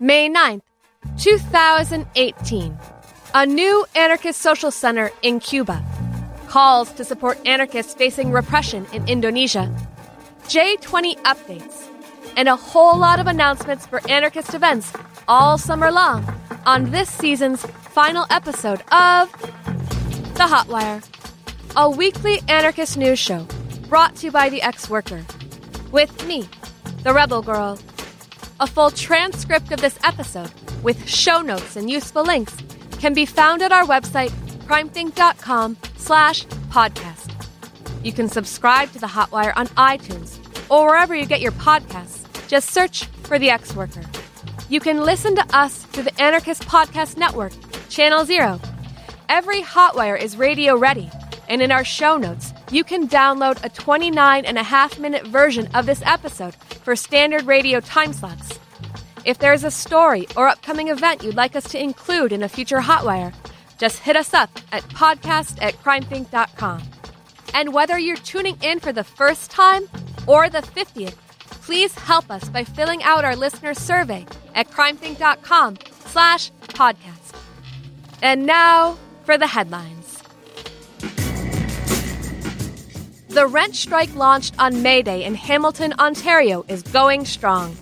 May 9th, 2018. A new anarchist social center in Cuba. Calls to support anarchists facing repression in Indonesia. J20 updates. And a whole lot of announcements for anarchist events all summer long on this season's final episode of The Hotwire, a weekly anarchist news show brought to you by the ex worker. With me, the Rebel Girl. A full transcript of this episode with show notes and useful links can be found at our website, crimethinc.com slash podcast. You can subscribe to The Hotwire on iTunes or wherever you get your podcasts. Just search for The X Worker. You can listen to us through the Anarchist Podcast Network, Channel Zero. Every Hotwire is radio ready, and in our show notes, you can download a 29 and a half minute version of this episode for standard radio time slots. If there's a story or upcoming event you'd like us to include in a future Hotwire, just hit us up at podcast at crimethinc.com. And whether you're tuning in for the first time or the 50th, please help us by filling out our listener survey at crimethinc.com slash podcast. And now for the headlines. The rent strike launched on May Day in Hamilton, Ontario is going strong.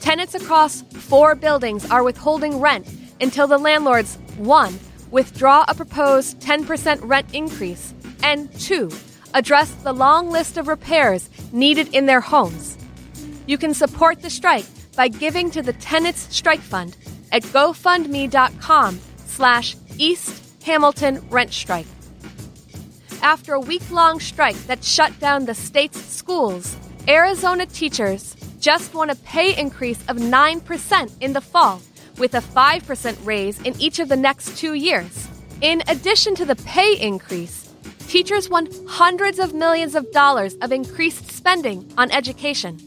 Tenants across four buildings are withholding rent until the landlords, one, withdraw a proposed 10% rent increase, and two, address the long list of repairs needed in their homes. You can support the strike by giving to the Tenants Strike Fund at gofundme.com slash East Hamilton Rent Strike. After a week-long strike that shut down the state's schools, Arizona teachers just won a pay increase of 9% in the fall, with a 5% raise in each of the next two years. In addition to the pay increase, teachers won hundreds of millions of dollars of increased spending on education.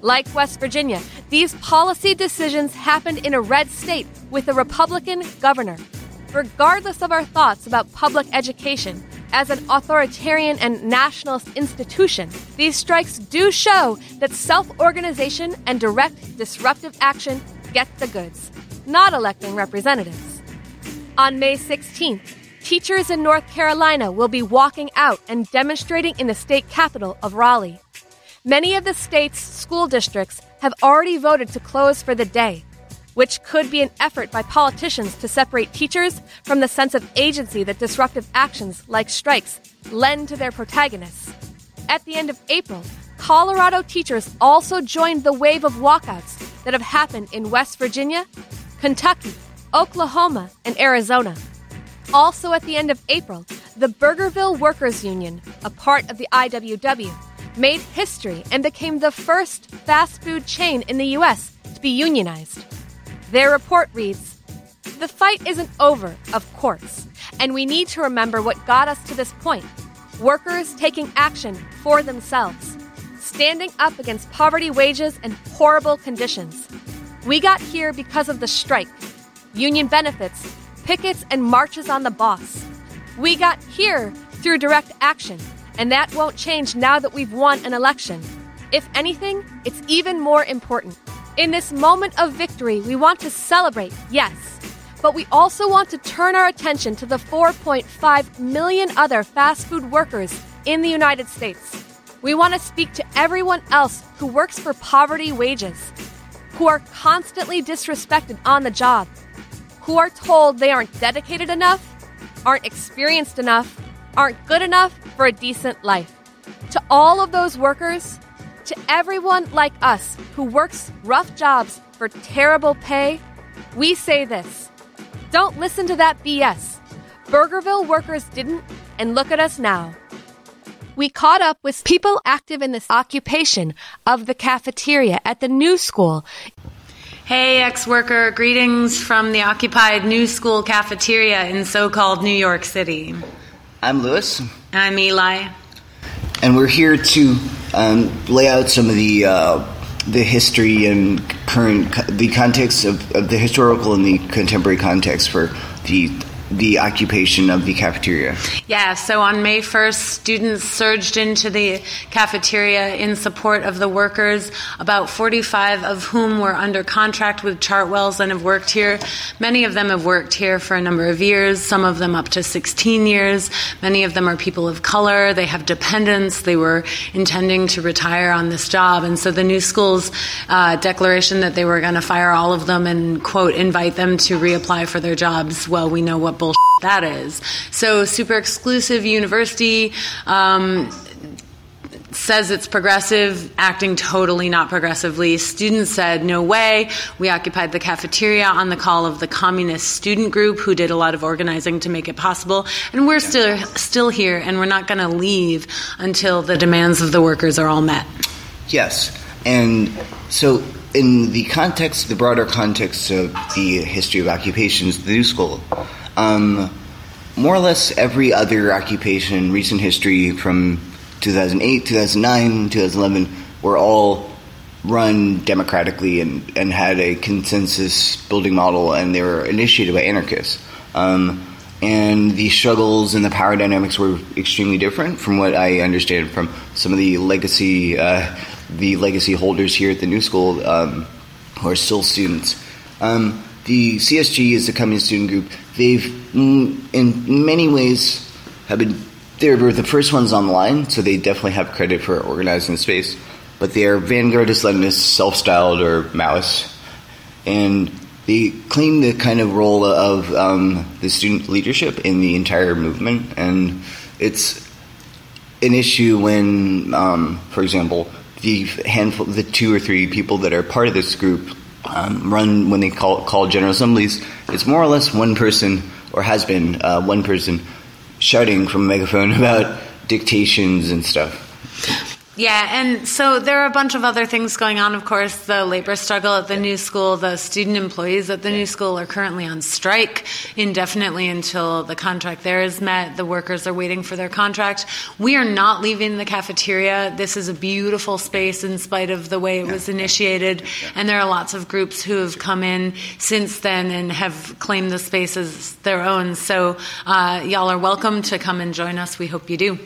Like West Virginia, these policy decisions happened in a red state with a Republican governor. Regardless of our thoughts about public education, as an authoritarian and nationalist institution, these strikes do show that self organization and direct disruptive action get the goods, not electing representatives. On May 16th, teachers in North Carolina will be walking out and demonstrating in the state capital of Raleigh. Many of the state's school districts have already voted to close for the day, which could be an effort by politicians to separate teachers from the sense of agency that disruptive actions like strikes lend to their protagonists. At the end of April, Colorado teachers also joined the wave of walkouts that have happened in West Virginia, Kentucky, Oklahoma, and Arizona. Also at the end of April, the Burgerville Workers Union, a part of the IWW, made history and became the first fast food chain in the U.S. to be unionized. Their report reads The fight isn't over, of course, and we need to remember what got us to this point workers taking action for themselves, standing up against poverty wages and horrible conditions. We got here because of the strike, union benefits, pickets, and marches on the boss. We got here through direct action, and that won't change now that we've won an election. If anything, it's even more important. In this moment of victory, we want to celebrate, yes, but we also want to turn our attention to the 4.5 million other fast food workers in the United States. We want to speak to everyone else who works for poverty wages, who are constantly disrespected on the job, who are told they aren't dedicated enough, aren't experienced enough, aren't good enough for a decent life. To all of those workers, to everyone like us who works rough jobs for terrible pay, we say this Don't listen to that BS. Burgerville workers didn't, and look at us now. We caught up with people active in this occupation of the cafeteria at the new school. Hey, ex worker, greetings from the occupied New School cafeteria in so called New York City. I'm Lewis. I'm Eli. And we're here to um, lay out some of the uh, the history and current the context of, of, the historical and the contemporary context for the the occupation of the cafeteria? Yeah, so on May 1st, students surged into the cafeteria in support of the workers, about 45 of whom were under contract with Chartwells and have worked here. Many of them have worked here for a number of years, some of them up to 16 years. Many of them are people of color, they have dependents, they were intending to retire on this job. And so the new school's uh, declaration that they were going to fire all of them and, quote, invite them to reapply for their jobs, well, we know what that is. So, super exclusive university. Um, says it's progressive, acting totally not progressively. Students said, no way. We occupied the cafeteria on the call of the communist student group who did a lot of organizing to make it possible. And we're still, still here and we're not going to leave until the demands of the workers are all met. Yes. And so in the context, the broader context of the history of occupations, the New School, um, more or less every other occupation in recent history from 2008, 2009, 2011 were all run democratically and, and had a consensus building model, and they were initiated by anarchists. Um, and the struggles and the power dynamics were extremely different from what I understand from some of the legacy uh, the legacy holders here at the New School um, who are still students. Um, the CSG is the Communist Student Group. They've, mm, in many ways, have been they were the first ones on the line, so they definitely have credit for organizing the space. But they are vanguardist Leninists, self-styled or Maoists, and they claim the kind of role of um, the student leadership in the entire movement. And it's an issue when, um, for example, the handful, the two or three people that are part of this group um, run when they call call general assemblies. It's more or less one person, or has been uh, one person, shouting from a megaphone about dictations and stuff. Yeah, and so there are a bunch of other things going on. Of course, the labor struggle at the new school, the student employees at the new school are currently on strike indefinitely until the contract there is met. The workers are waiting for their contract. We are not leaving the cafeteria. This is a beautiful space in spite of the way it was initiated. And there are lots of groups who have come in since then and have claimed the space as their own. So, uh, y'all are welcome to come and join us. We hope you do.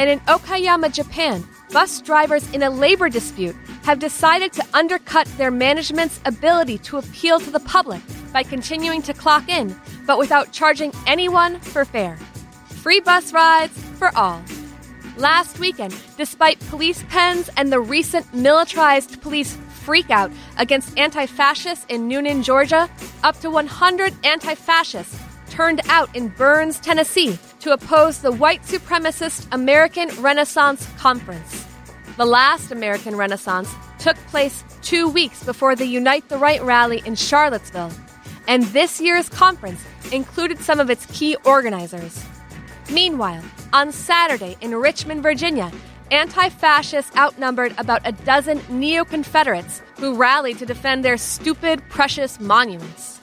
And in Okayama, Japan, bus drivers in a labor dispute have decided to undercut their management's ability to appeal to the public by continuing to clock in, but without charging anyone for fare. Free bus rides for all. Last weekend, despite police pens and the recent militarized police freakout against anti fascists in Noonan, Georgia, up to 100 anti fascists turned out in Burns, Tennessee to oppose the white supremacist American Renaissance Conference. The last American Renaissance took place two weeks before the Unite the Right rally in Charlottesville, and this year's conference included some of its key organizers. Meanwhile, on Saturday in Richmond, Virginia, anti fascists outnumbered about a dozen neo Confederates who rallied to defend their stupid, precious monuments.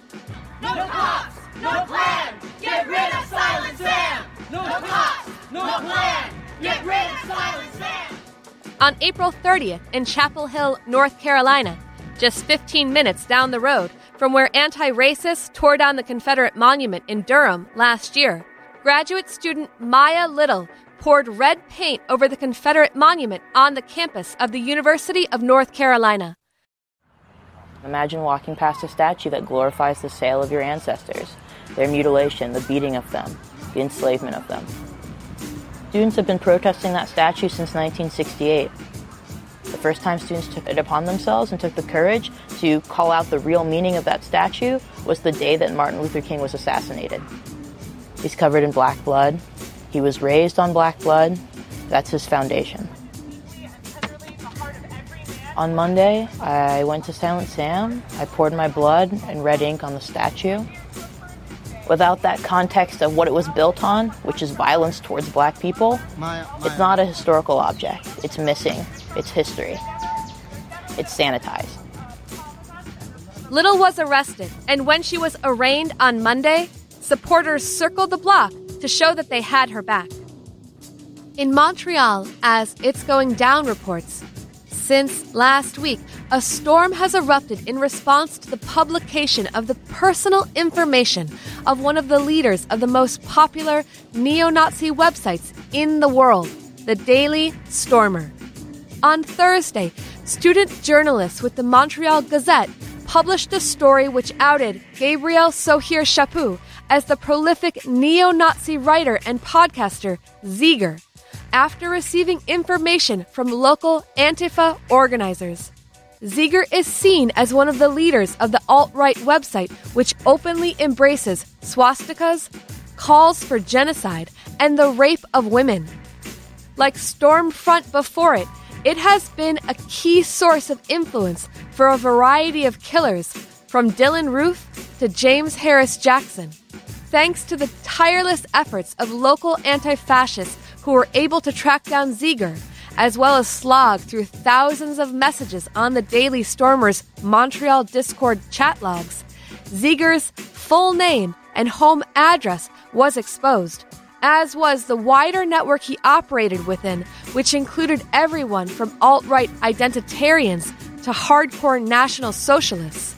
No cops! No plan. Get rid of Silent Sam. No cops, no plan. Get rid of Silent Sam. On April 30th in Chapel Hill, North Carolina, just 15 minutes down the road from where anti racists tore down the Confederate monument in Durham last year, graduate student Maya Little poured red paint over the Confederate monument on the campus of the University of North Carolina. Imagine walking past a statue that glorifies the sale of your ancestors their mutilation, the beating of them, the enslavement of them. Students have been protesting that statue since 1968. The first time students took it upon themselves and took the courage to call out the real meaning of that statue was the day that Martin Luther King was assassinated. He's covered in black blood. He was raised on black blood. That's his foundation. On Monday, I went to Silent Sam. I poured my blood and red ink on the statue without that context of what it was built on, which is violence towards black people, my, my. it's not a historical object. It's missing. It's history. It's sanitized. Little was arrested, and when she was arraigned on Monday, supporters circled the block to show that they had her back. In Montreal, as It's Going Down reports, Since last week, a storm has erupted in response to the publication of the personal information of one of the leaders of the most popular neo Nazi websites in the world, the Daily Stormer. On Thursday, student journalists with the Montreal Gazette published a story which outed Gabriel Sohier Chaput as the prolific neo Nazi writer and podcaster Zeiger after receiving information from local Antifa organizers. Zeiger is seen as one of the leaders of the alt right website, which openly embraces swastikas, calls for genocide, and the rape of women. Like Stormfront before it, it has been a key source of influence for a variety of killers, from Dylan Roof to James Harris Jackson. Thanks to the tireless efforts of local anti fascists who were able to track down Zeiger, as well as slog through thousands of messages on the Daily Stormer's Montreal Discord chat logs, Zeiger's full name and home address was exposed, as was the wider network he operated within, which included everyone from alt right identitarians to hardcore national socialists.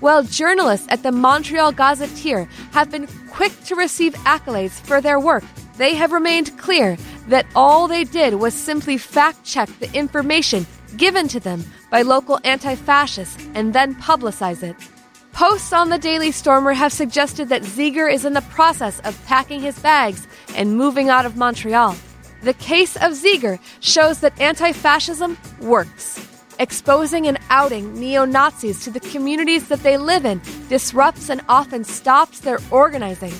While journalists at the Montreal Gazetteer have been quick to receive accolades for their work, they have remained clear that all they did was simply fact check the information given to them by local anti fascists and then publicize it. Posts on the Daily Stormer have suggested that Zeiger is in the process of packing his bags and moving out of Montreal. The case of Zeiger shows that anti fascism works. Exposing and outing neo Nazis to the communities that they live in disrupts and often stops their organizing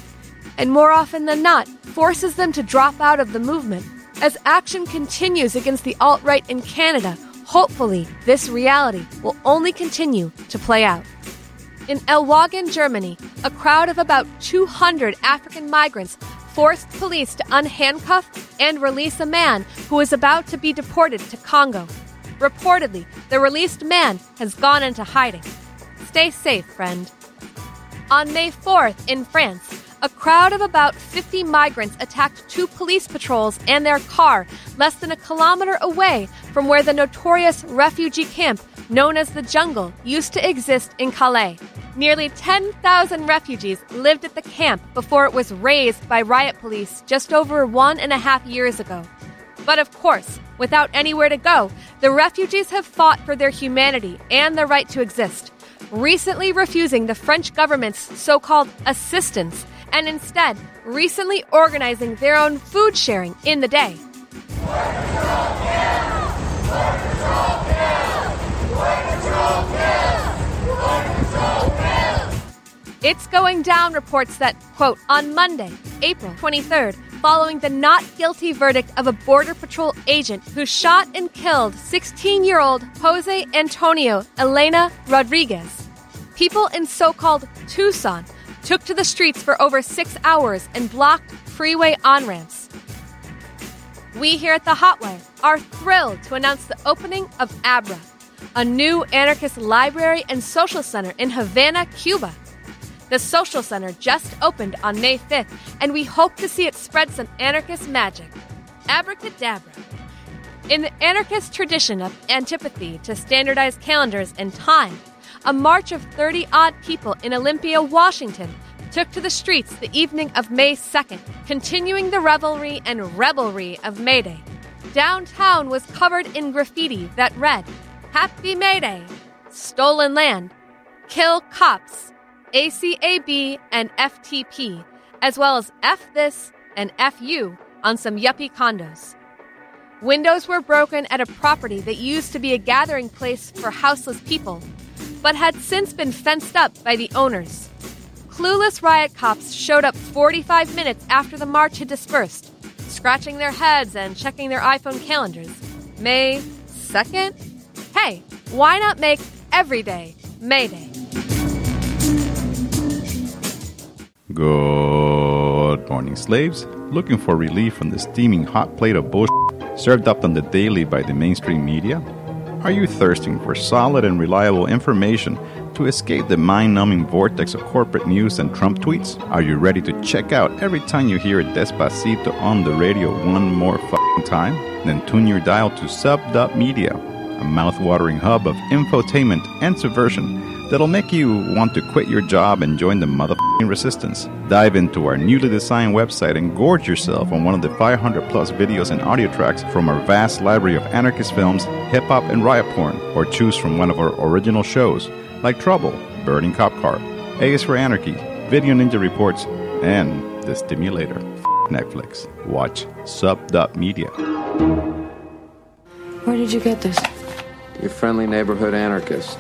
and more often than not, forces them to drop out of the movement. As action continues against the alt right in Canada, hopefully this reality will only continue to play out. In Ellwangen, Germany, a crowd of about 200 African migrants forced police to unhandcuff and release a man who was about to be deported to Congo. Reportedly, the released man has gone into hiding. Stay safe, friend. On May 4th in France, a crowd of about 50 migrants attacked two police patrols and their car less than a kilometer away from where the notorious refugee camp known as the Jungle used to exist in Calais. Nearly 10,000 refugees lived at the camp before it was razed by riot police just over one and a half years ago. But of course, without anywhere to go, the refugees have fought for their humanity and the right to exist, recently refusing the French government's so called assistance and instead recently organizing their own food sharing in the day. It's going down reports that, quote, on Monday, April 23rd, following the not guilty verdict of a Border Patrol agent who shot and killed 16 year old Jose Antonio Elena Rodriguez. People in so called Tucson took to the streets for over six hours and blocked freeway on ramps. We here at the Hotwire are thrilled to announce the opening of Abra, a new anarchist library and social center in Havana, Cuba. The social center just opened on May 5th, and we hope to see it spread some anarchist magic. Abracadabra. In the anarchist tradition of antipathy to standardized calendars and time, a march of 30 odd people in Olympia, Washington, took to the streets the evening of May 2nd, continuing the revelry and rebelry of May Day. Downtown was covered in graffiti that read, Happy May Day, Stolen Land, Kill Cops, ACAB and FTP, as well as F this and FU on some yuppie condos. Windows were broken at a property that used to be a gathering place for houseless people but had since been fenced up by the owners. Clueless riot cops showed up 45 minutes after the march had dispersed, scratching their heads and checking their iPhone calendars. May 2nd? Hey, why not make every day May Day? Good morning, slaves. Looking for relief from the steaming hot plate of bullshit served up on the daily by the mainstream media? Are you thirsting for solid and reliable information to escape the mind numbing vortex of corporate news and Trump tweets? Are you ready to check out every time you hear Despacito on the radio one more time? Then tune your dial to Sub Media. a mouth-watering hub of infotainment and subversion that'll make you want to quit your job and join the motherfucking resistance. Dive into our newly designed website and gorge yourself on one of the 500 plus videos and audio tracks from our vast library of anarchist films, hip hop, and riot porn, or choose from one of our original shows like Trouble, Burning Cop Car, A is for Anarchy, Video Ninja Reports, and The Stimulator. F- Netflix. Watch sub.media. Where did you get this? Your friendly neighborhood anarchist.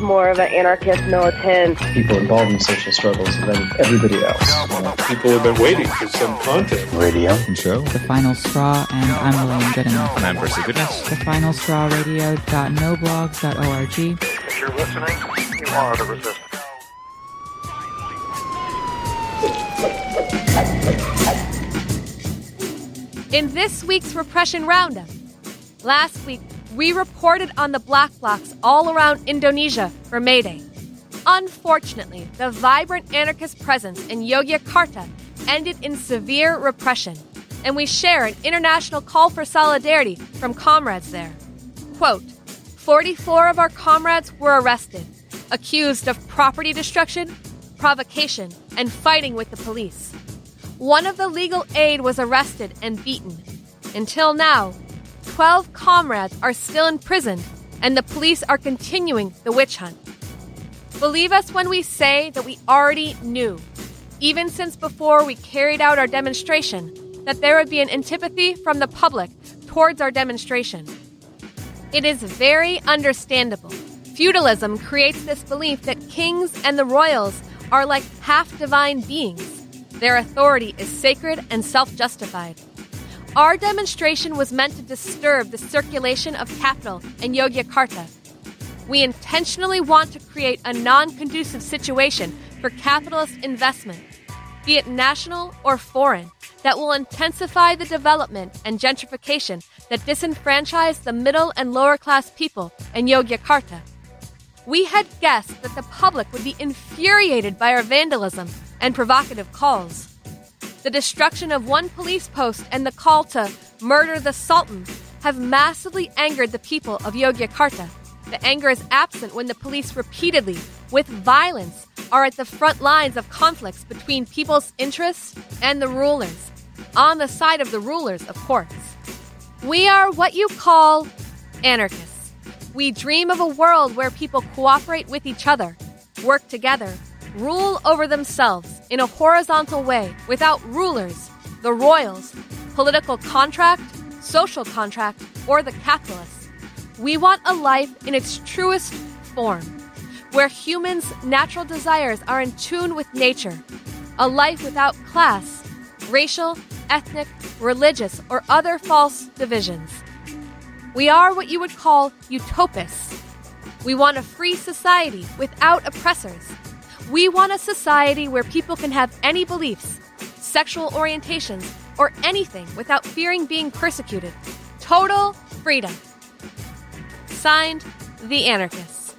More of an anarchist militant. People involved in social struggles than everybody else. People have been waiting for some content. Radio and show. The Final Straw and I'm William Goodenough. And I'm Percy Goodness. The Final Straw Radio.noblogs.org. If you're listening, you are the resistance. In this week's Repression Roundup, last week we reported on the black blocs all around Indonesia for May Day. Unfortunately, the vibrant anarchist presence in Yogyakarta ended in severe repression, and we share an international call for solidarity from comrades there. Quote 44 of our comrades were arrested, accused of property destruction, provocation, and fighting with the police. One of the legal aid was arrested and beaten. Until now, 12 comrades are still imprisoned, and the police are continuing the witch hunt. Believe us when we say that we already knew, even since before we carried out our demonstration, that there would be an antipathy from the public towards our demonstration. It is very understandable. Feudalism creates this belief that kings and the royals are like half divine beings their authority is sacred and self justified. Our demonstration was meant to disturb the circulation of capital in Yogyakarta. We intentionally want to create a non conducive situation for capitalist investment, be it national or foreign, that will intensify the development and gentrification that disenfranchise the middle and lower class people in Yogyakarta. We had guessed that the public would be infuriated by our vandalism and provocative calls. The destruction of one police post and the call to murder the Sultan have massively angered the people of Yogyakarta. The anger is absent when the police repeatedly, with violence, are at the front lines of conflicts between people's interests and the rulers. On the side of the rulers, of course. We are what you call anarchists. We dream of a world where people cooperate with each other, work together, rule over themselves in a horizontal way without rulers, the royals, political contract, social contract, or the capitalists. We want a life in its truest form, where humans' natural desires are in tune with nature, a life without class, racial, ethnic, religious, or other false divisions. We are what you would call utopists. We want a free society without oppressors we want a society where people can have any beliefs, sexual orientations, or anything without fearing being persecuted. Total freedom. Signed, The Anarchists.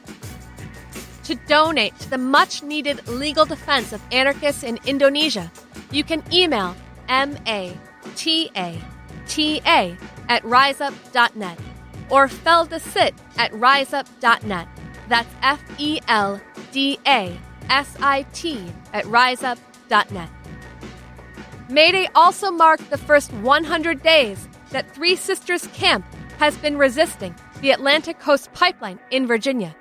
To donate to the much needed legal defense of anarchists in Indonesia, you can email MATATA at riseup.net or feldasit at riseup.net. That's F E L D A S-I-T at riseup.net. May Day also marked the first 100 days that Three Sisters Camp has been resisting the Atlantic Coast Pipeline in Virginia.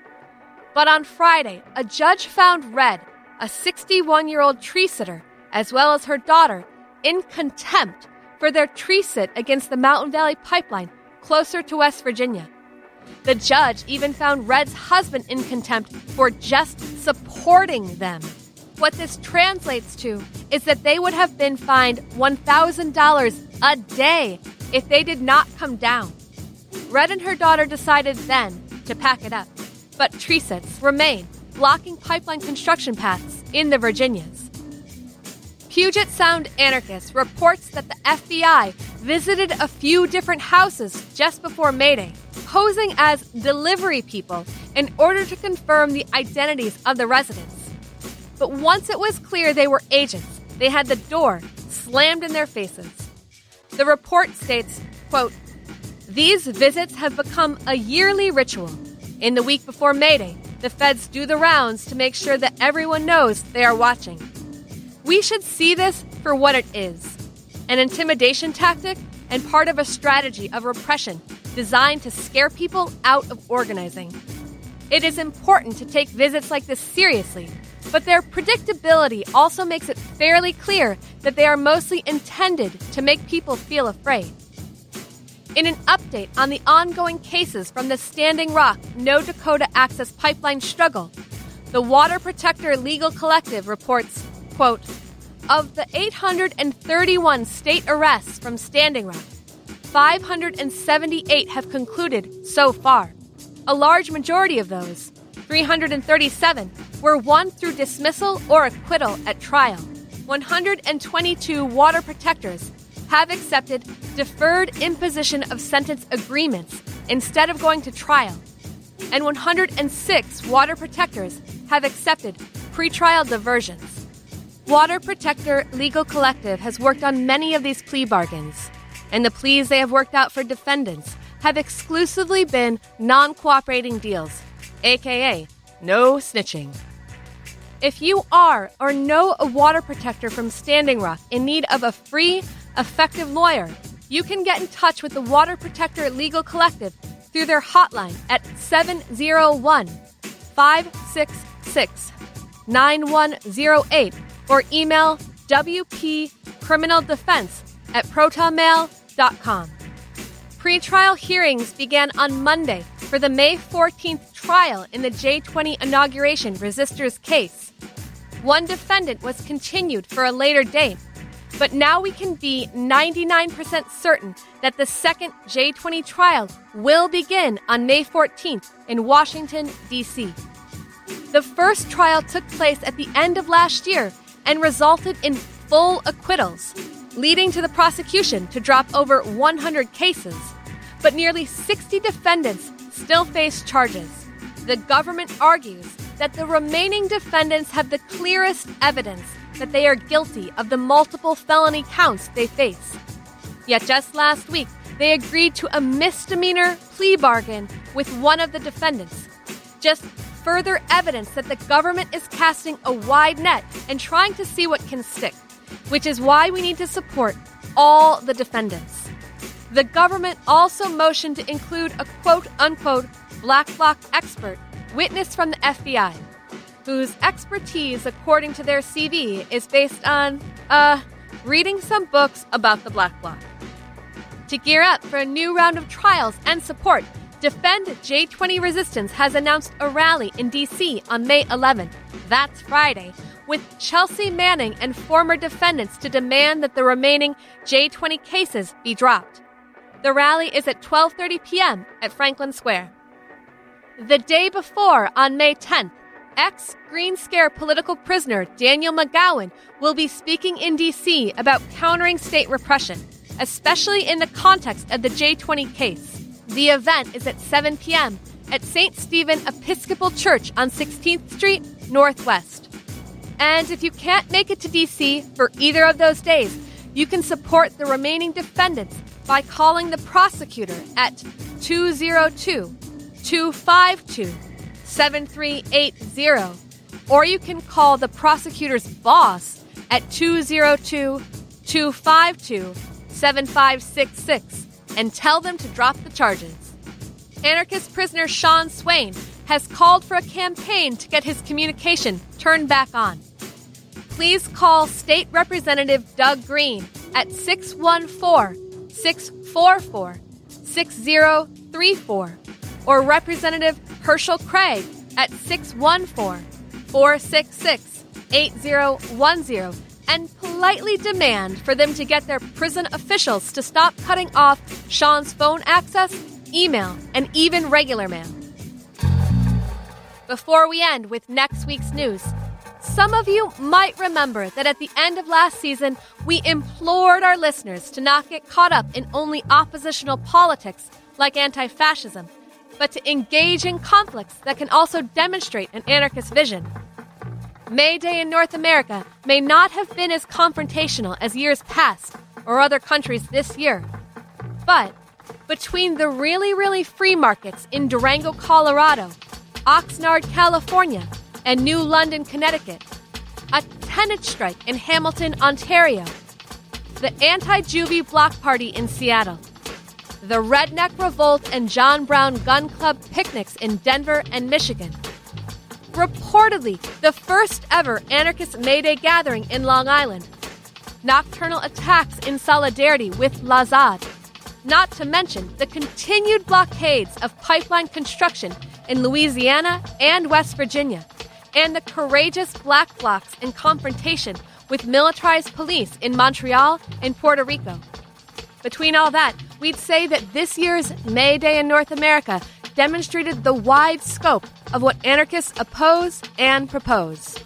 But on Friday, a judge found Red, a 61 year old tree sitter, as well as her daughter, in contempt for their tree sit against the Mountain Valley Pipeline closer to West Virginia. The judge even found Red's husband in contempt for just supporting them. What this translates to is that they would have been fined $1,000 a day if they did not come down. Red and her daughter decided then to pack it up, but tree sits remain, blocking pipeline construction paths in the Virginias. Puget Sound Anarchist reports that the FBI visited a few different houses just before May Day posing as delivery people in order to confirm the identities of the residents. But once it was clear they were agents, they had the door slammed in their faces. The report states Quote, These visits have become a yearly ritual. In the week before May Day, the feds do the rounds to make sure that everyone knows they are watching. We should see this for what it is an intimidation tactic and part of a strategy of repression designed to scare people out of organizing. It is important to take visits like this seriously, but their predictability also makes it fairly clear that they are mostly intended to make people feel afraid. In an update on the ongoing cases from the Standing Rock No Dakota Access Pipeline struggle, the Water Protector Legal Collective reports, quote, of the 831 state arrests from Standing Rock, 578 have concluded so far. A large majority of those, 337, were won through dismissal or acquittal at trial. 122 water protectors have accepted deferred imposition of sentence agreements instead of going to trial. And 106 water protectors have accepted pretrial diversions. Water Protector Legal Collective has worked on many of these plea bargains, and the pleas they have worked out for defendants have exclusively been non cooperating deals, aka no snitching. If you are or know a water protector from Standing Rock in need of a free, effective lawyer, you can get in touch with the Water Protector Legal Collective through their hotline at 701 566 9108 or email wpcriminaldefense at protonmail.com. Pretrial hearings began on Monday for the May 14th trial in the J20 inauguration resistors case. One defendant was continued for a later date, but now we can be 99% certain that the second J20 trial will begin on May 14th in Washington, D.C. The first trial took place at the end of last year and resulted in full acquittals, leading to the prosecution to drop over 100 cases. But nearly 60 defendants still face charges. The government argues that the remaining defendants have the clearest evidence that they are guilty of the multiple felony counts they face. Yet just last week, they agreed to a misdemeanor plea bargain with one of the defendants. Just further evidence that the government is casting a wide net and trying to see what can stick, which is why we need to support all the defendants. The government also motioned to include a quote unquote black bloc expert, witness from the FBI, whose expertise, according to their CV, is based on, uh, reading some books about the black bloc. To gear up for a new round of trials and support, Defend J20 Resistance has announced a rally in DC on May 11th. That's Friday, with Chelsea Manning and former defendants to demand that the remaining J20 cases be dropped. The rally is at 12:30 p.m. at Franklin Square. The day before, on May 10th, ex Green Scare political prisoner Daniel McGowan will be speaking in DC about countering state repression, especially in the context of the J20 case. The event is at 7 p.m. at St. Stephen Episcopal Church on 16th Street, Northwest. And if you can't make it to DC for either of those days, you can support the remaining defendants by calling the prosecutor at 202 252 7380, or you can call the prosecutor's boss at 202 252 7566 and tell them to drop the charges. Anarchist prisoner Sean Swain has called for a campaign to get his communication turned back on. Please call State Representative Doug Green at 614 644 6034 or Representative Hearcel Craig at 614 466 8010 and politely demand for them to get their prison officials to stop cutting off Sean's phone access, email, and even regular mail. Before we end with next week's news, some of you might remember that at the end of last season, we implored our listeners to not get caught up in only oppositional politics like anti fascism, but to engage in conflicts that can also demonstrate an anarchist vision. May Day in North America may not have been as confrontational as years past or other countries this year. But between the really, really free markets in Durango, Colorado, Oxnard, California, and New London, Connecticut, a tenant strike in Hamilton, Ontario, the anti juvie block party in Seattle, the Redneck Revolt and John Brown Gun Club picnics in Denver and Michigan. Reportedly, the first ever anarchist May Day gathering in Long Island. Nocturnal attacks in solidarity with La ZAD. Not to mention the continued blockades of pipeline construction in Louisiana and West Virginia, and the courageous black blocs in confrontation with militarized police in Montreal and Puerto Rico. Between all that, we'd say that this year's May Day in North America demonstrated the wide scope of what anarchists oppose and propose.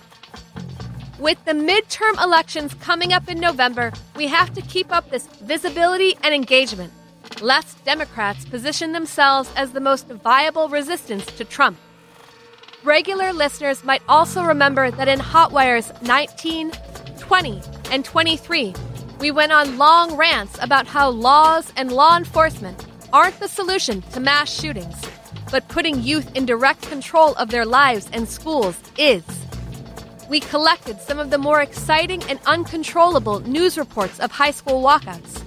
With the midterm elections coming up in November, we have to keep up this visibility and engagement, lest Democrats position themselves as the most viable resistance to Trump. Regular listeners might also remember that in Hotwires 19, 20, and 23, we went on long rants about how laws and law enforcement aren't the solution to mass shootings, but putting youth in direct control of their lives and schools is. We collected some of the more exciting and uncontrollable news reports of high school walkouts.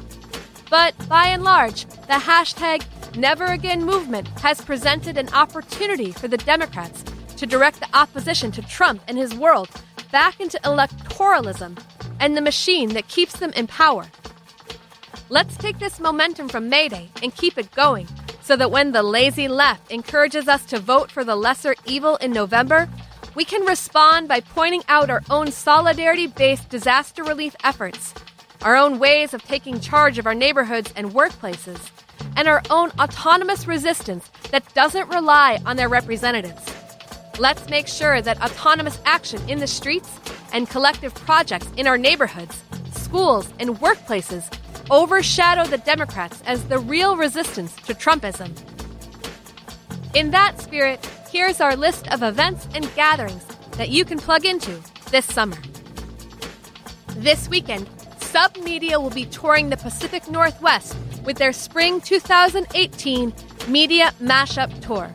But by and large, the hashtag Never Again movement has presented an opportunity for the Democrats to direct the opposition to Trump and his world back into electoralism and the machine that keeps them in power. Let's take this momentum from May Day and keep it going so that when the lazy left encourages us to vote for the lesser evil in November, we can respond by pointing out our own solidarity based disaster relief efforts, our own ways of taking charge of our neighborhoods and workplaces, and our own autonomous resistance that doesn't rely on their representatives. Let's make sure that autonomous action in the streets and collective projects in our neighborhoods, schools, and workplaces overshadow the Democrats as the real resistance to Trumpism. In that spirit, here's our list of events and gatherings that you can plug into this summer. This weekend, Sub Media will be touring the Pacific Northwest with their Spring 2018 Media Mashup Tour.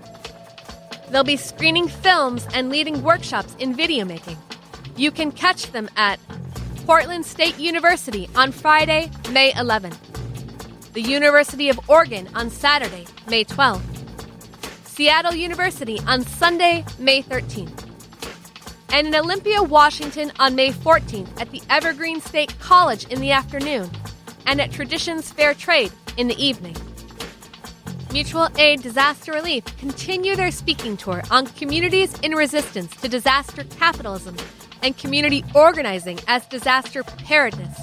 They'll be screening films and leading workshops in video making. You can catch them at Portland State University on Friday, May 11th, the University of Oregon on Saturday, May 12th, Seattle University on Sunday, May 13th, and in Olympia, Washington on May 14th at the Evergreen State College in the afternoon, and at Traditions Fair Trade in the evening. Mutual Aid Disaster Relief continue their speaking tour on communities in resistance to disaster capitalism and community organizing as disaster preparedness.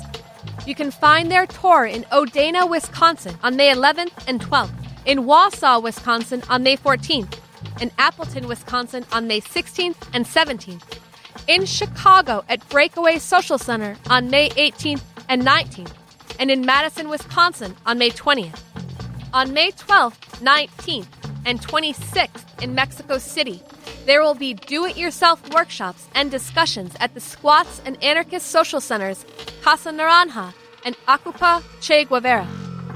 You can find their tour in Odena, Wisconsin on May 11th and 12th, in Wausau, Wisconsin on May 14th, in Appleton, Wisconsin on May 16th and 17th, in Chicago at Breakaway Social Center on May 18th and 19th, and in Madison, Wisconsin on May 20th. On May 12th, 19th, and 26th in Mexico City, there will be do it yourself workshops and discussions at the Squats and Anarchist Social Centers Casa Naranja and Ocupa Che Guevara.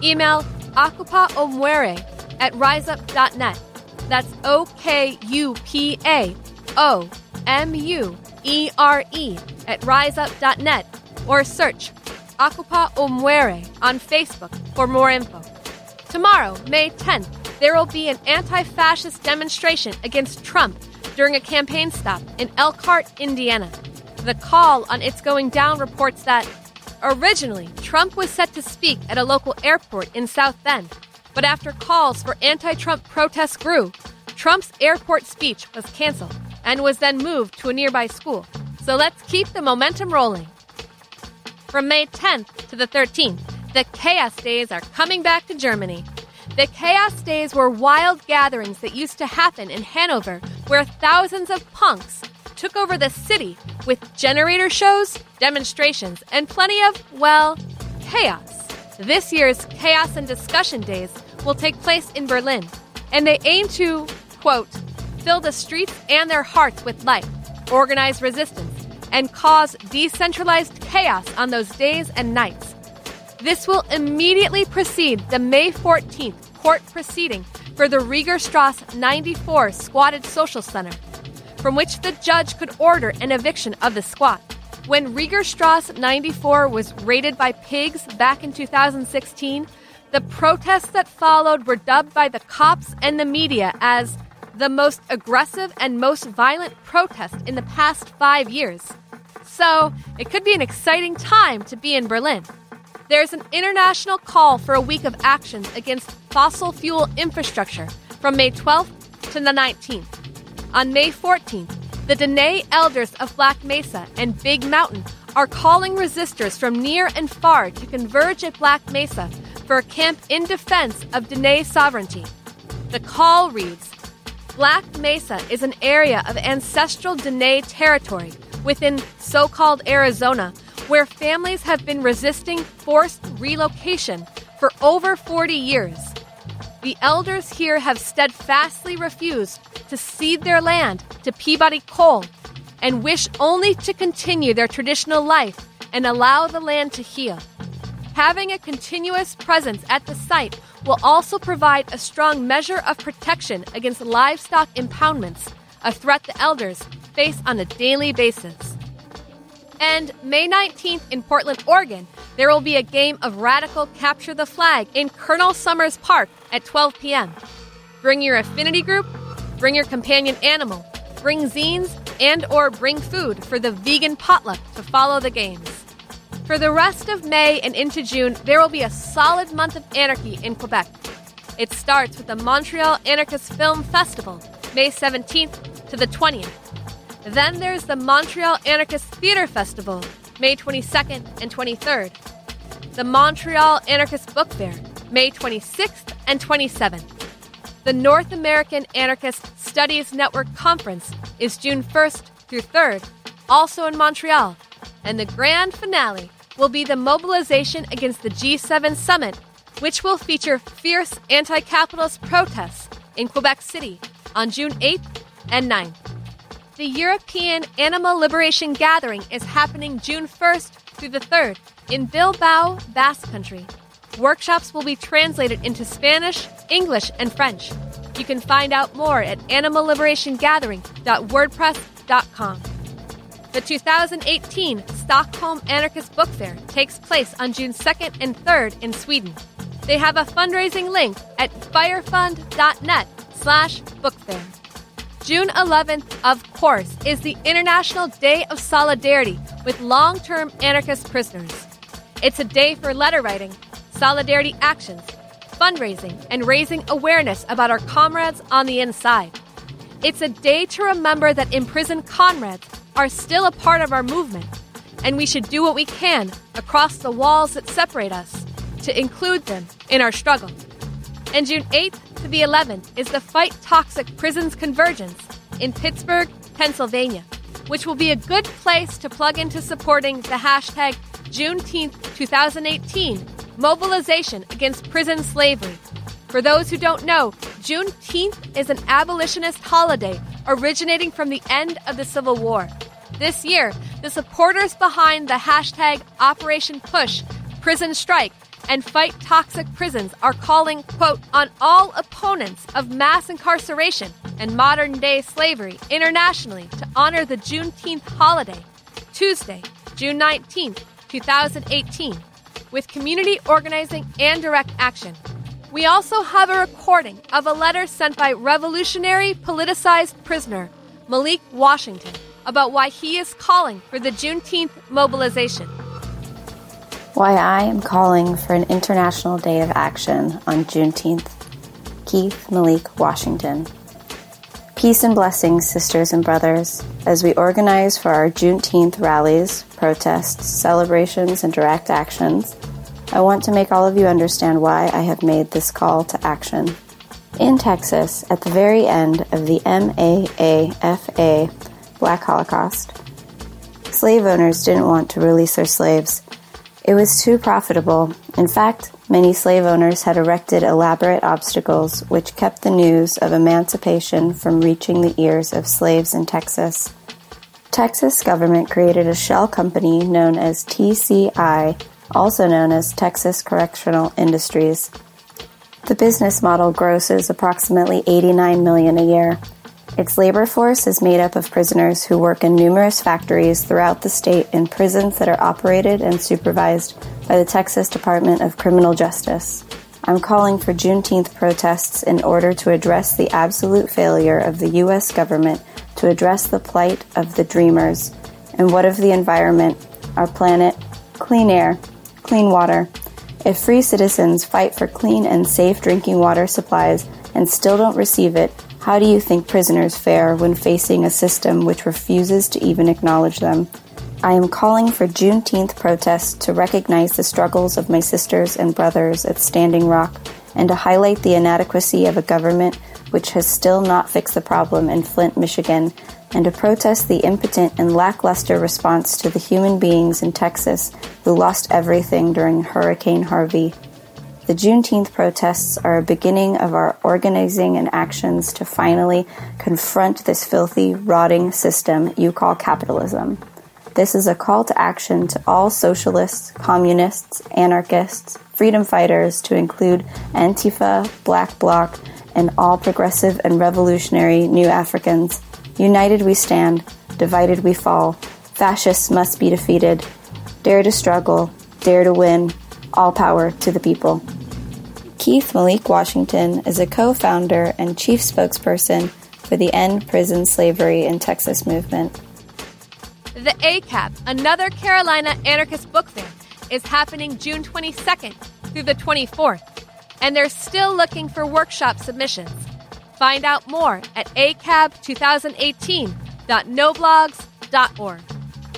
Email okupaomuere at riseup.net. That's O K U P A O M U E R E at riseup.net or search Okupa o Muere on Facebook for more info. Tomorrow, May 10th, there will be an anti fascist demonstration against Trump during a campaign stop in Elkhart, Indiana. The call on It's Going Down reports that originally Trump was set to speak at a local airport in South Bend, but after calls for anti Trump protests grew, Trump's airport speech was canceled and was then moved to a nearby school. So let's keep the momentum rolling. From May 10th to the 13th, the Chaos Days are coming back to Germany. The Chaos Days were wild gatherings that used to happen in Hanover, where thousands of punks took over the city with generator shows, demonstrations, and plenty of, well, chaos. This year's Chaos and Discussion Days will take place in Berlin, and they aim to, quote, fill the streets and their hearts with life, organize resistance, and cause decentralized chaos on those days and nights. This will immediately precede the May 14th court proceeding for the Rigaer Strasse 94 squatted social center, from which the judge could order an eviction of the squat. When Rigaer Strasse 94 was raided by pigs back in 2016, the protests that followed were dubbed by the cops and the media as the most aggressive and most violent protest in the past five years. So, it could be an exciting time to be in Berlin. There's an international call for a week of actions against fossil fuel infrastructure from May 12th to the 19th. On May 14th, the Dene elders of Black Mesa and Big Mountain are calling resistors from near and far to converge at Black Mesa for a camp in defense of Dene sovereignty. The call reads Black Mesa is an area of ancestral Dene territory within so called Arizona where families have been resisting forced relocation for over 40 years. The elders here have steadfastly refused to cede their land to Peabody Coal and wish only to continue their traditional life and allow the land to heal. Having a continuous presence at the site will also provide a strong measure of protection against livestock impoundments, a threat the elders face on a daily basis. And May 19th in Portland, Oregon, there will be a game of Radical Capture the Flag in Colonel Summers Park at 12 p.m. Bring your affinity group, bring your companion animal, bring zines, and or bring food for the vegan potluck to follow the games. For the rest of May and into June, there will be a solid month of anarchy in Quebec. It starts with the Montreal Anarchist Film Festival, May 17th to the 20th. Then there's the Montreal Anarchist Theatre Festival, May 22nd and 23rd. The Montreal Anarchist Book Fair, May 26th and 27th. The North American Anarchist Studies Network Conference is June 1st through 3rd, also in Montreal. And the grand finale will be the mobilization against the G7 summit, which will feature fierce anti capitalist protests in Quebec City on June 8th and 9th. The European Animal Liberation Gathering is happening June 1st through the 3rd in Bilbao, Basque Country. Workshops will be translated into Spanish, English, and French. You can find out more at animalliberationgathering.wordpress.com. The 2018 Stockholm Anarchist Book Fair takes place on June 2nd and 3rd in Sweden. They have a fundraising link at firefund.net slash bookfair. June 11th, of course, is the International Day of Solidarity with long term anarchist prisoners. It's a day for letter writing, solidarity actions, fundraising, and raising awareness about our comrades on the inside. It's a day to remember that imprisoned comrades are still a part of our movement, and we should do what we can across the walls that separate us to include them in our struggle. And June 8th to the 11th is the Fight Toxic Prisons Convergence in Pittsburgh, Pennsylvania, which will be a good place to plug into supporting the hashtag Juneteenth 2018 mobilization against prison slavery. For those who don't know, Juneteenth is an abolitionist holiday originating from the end of the Civil War. This year, the supporters behind the hashtag Operation Push Prison Strike and Fight Toxic Prisons are calling, quote, on all opponents of mass incarceration and modern day slavery internationally to honor the Juneteenth holiday, Tuesday, June 19th, 2018, with community organizing and direct action. We also have a recording of a letter sent by revolutionary politicized prisoner Malik Washington about why he is calling for the Juneteenth mobilization. Why I am calling for an International Day of Action on Juneteenth. Keith Malik, Washington. Peace and blessings, sisters and brothers, as we organize for our Juneteenth rallies, protests, celebrations, and direct actions. I want to make all of you understand why I have made this call to action. In Texas, at the very end of the MAAFA Black Holocaust, slave owners didn't want to release their slaves it was too profitable. In fact, many slave owners had erected elaborate obstacles which kept the news of emancipation from reaching the ears of slaves in Texas. Texas government created a shell company known as TCI also known as Texas Correctional Industries. The business model grosses approximately 89 million a year. Its labor force is made up of prisoners who work in numerous factories throughout the state in prisons that are operated and supervised by the Texas Department of Criminal Justice. I'm calling for Juneteenth protests in order to address the absolute failure of the U.S. government to address the plight of the dreamers and what of the environment, our planet, clean air, clean water. If free citizens fight for clean and safe drinking water supplies and still don't receive it, how do you think prisoners fare when facing a system which refuses to even acknowledge them? I am calling for Juneteenth protests to recognize the struggles of my sisters and brothers at Standing Rock and to highlight the inadequacy of a government which has still not fixed the problem in Flint, Michigan, and to protest the impotent and lackluster response to the human beings in Texas who lost everything during Hurricane Harvey. The Juneteenth protests are a beginning of our organizing and actions to finally confront this filthy, rotting system you call capitalism. This is a call to action to all socialists, communists, anarchists, freedom fighters, to include Antifa, Black Bloc, and all progressive and revolutionary new Africans. United we stand, divided we fall. Fascists must be defeated. Dare to struggle, dare to win. All power to the people. Keith Malik Washington is a co founder and chief spokesperson for the End Prison Slavery in Texas movement. The ACAB, another Carolina anarchist book fair, is happening June 22nd through the 24th, and they're still looking for workshop submissions. Find out more at acab2018.noblogs.org.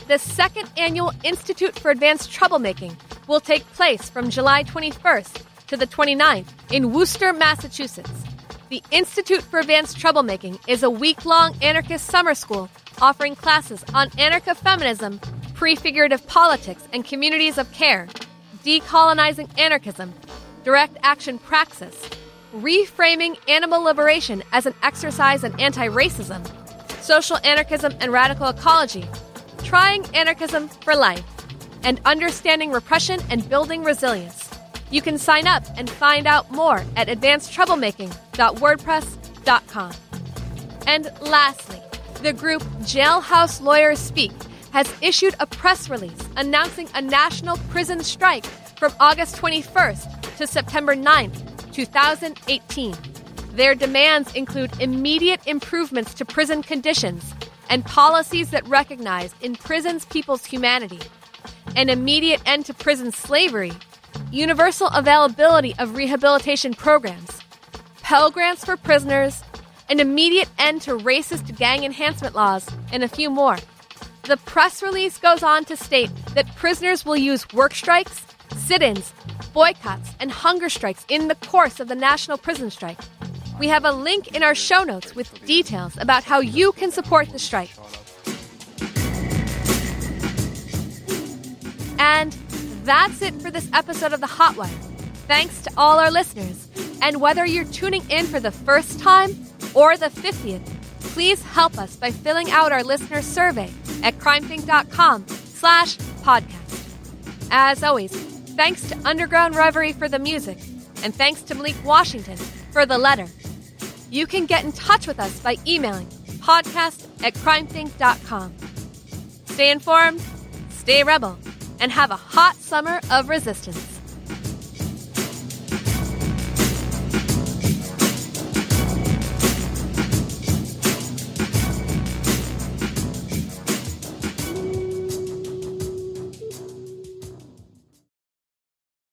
The second annual Institute for Advanced Troublemaking will take place from July 21st to the 29th in Worcester, Massachusetts. The Institute for Advanced Troublemaking is a week long anarchist summer school offering classes on anarcho feminism, prefigurative politics and communities of care, decolonizing anarchism, direct action praxis, reframing animal liberation as an exercise in anti racism, social anarchism and radical ecology, trying anarchism for life, and understanding repression and building resilience. You can sign up and find out more at advancedtroublemaking.wordpress.com. And lastly, the group Jailhouse Lawyers Speak has issued a press release announcing a national prison strike from August 21st to September 9th, 2018. Their demands include immediate improvements to prison conditions and policies that recognize in prisons people's humanity, an immediate end to prison slavery, universal availability of rehabilitation programs, Pell Grants for prisoners, an immediate end to racist gang enhancement laws, and a few more. The press release goes on to state that prisoners will use work strikes, sit ins, boycotts, and hunger strikes in the course of the national prison strike. We have a link in our show notes with details about how you can support the strike. And that's it for this episode of The Hotwire. Thanks to all our listeners. And whether you're tuning in for the first time or the 50th, please help us by filling out our listener survey at crimethinc.com slash podcast. As always, thanks to Underground Reverie for the music, and thanks to Malik Washington for the letter. You can get in touch with us by emailing podcast at crimethinc.com. Stay informed, stay rebel, and have a hot summer of resistance.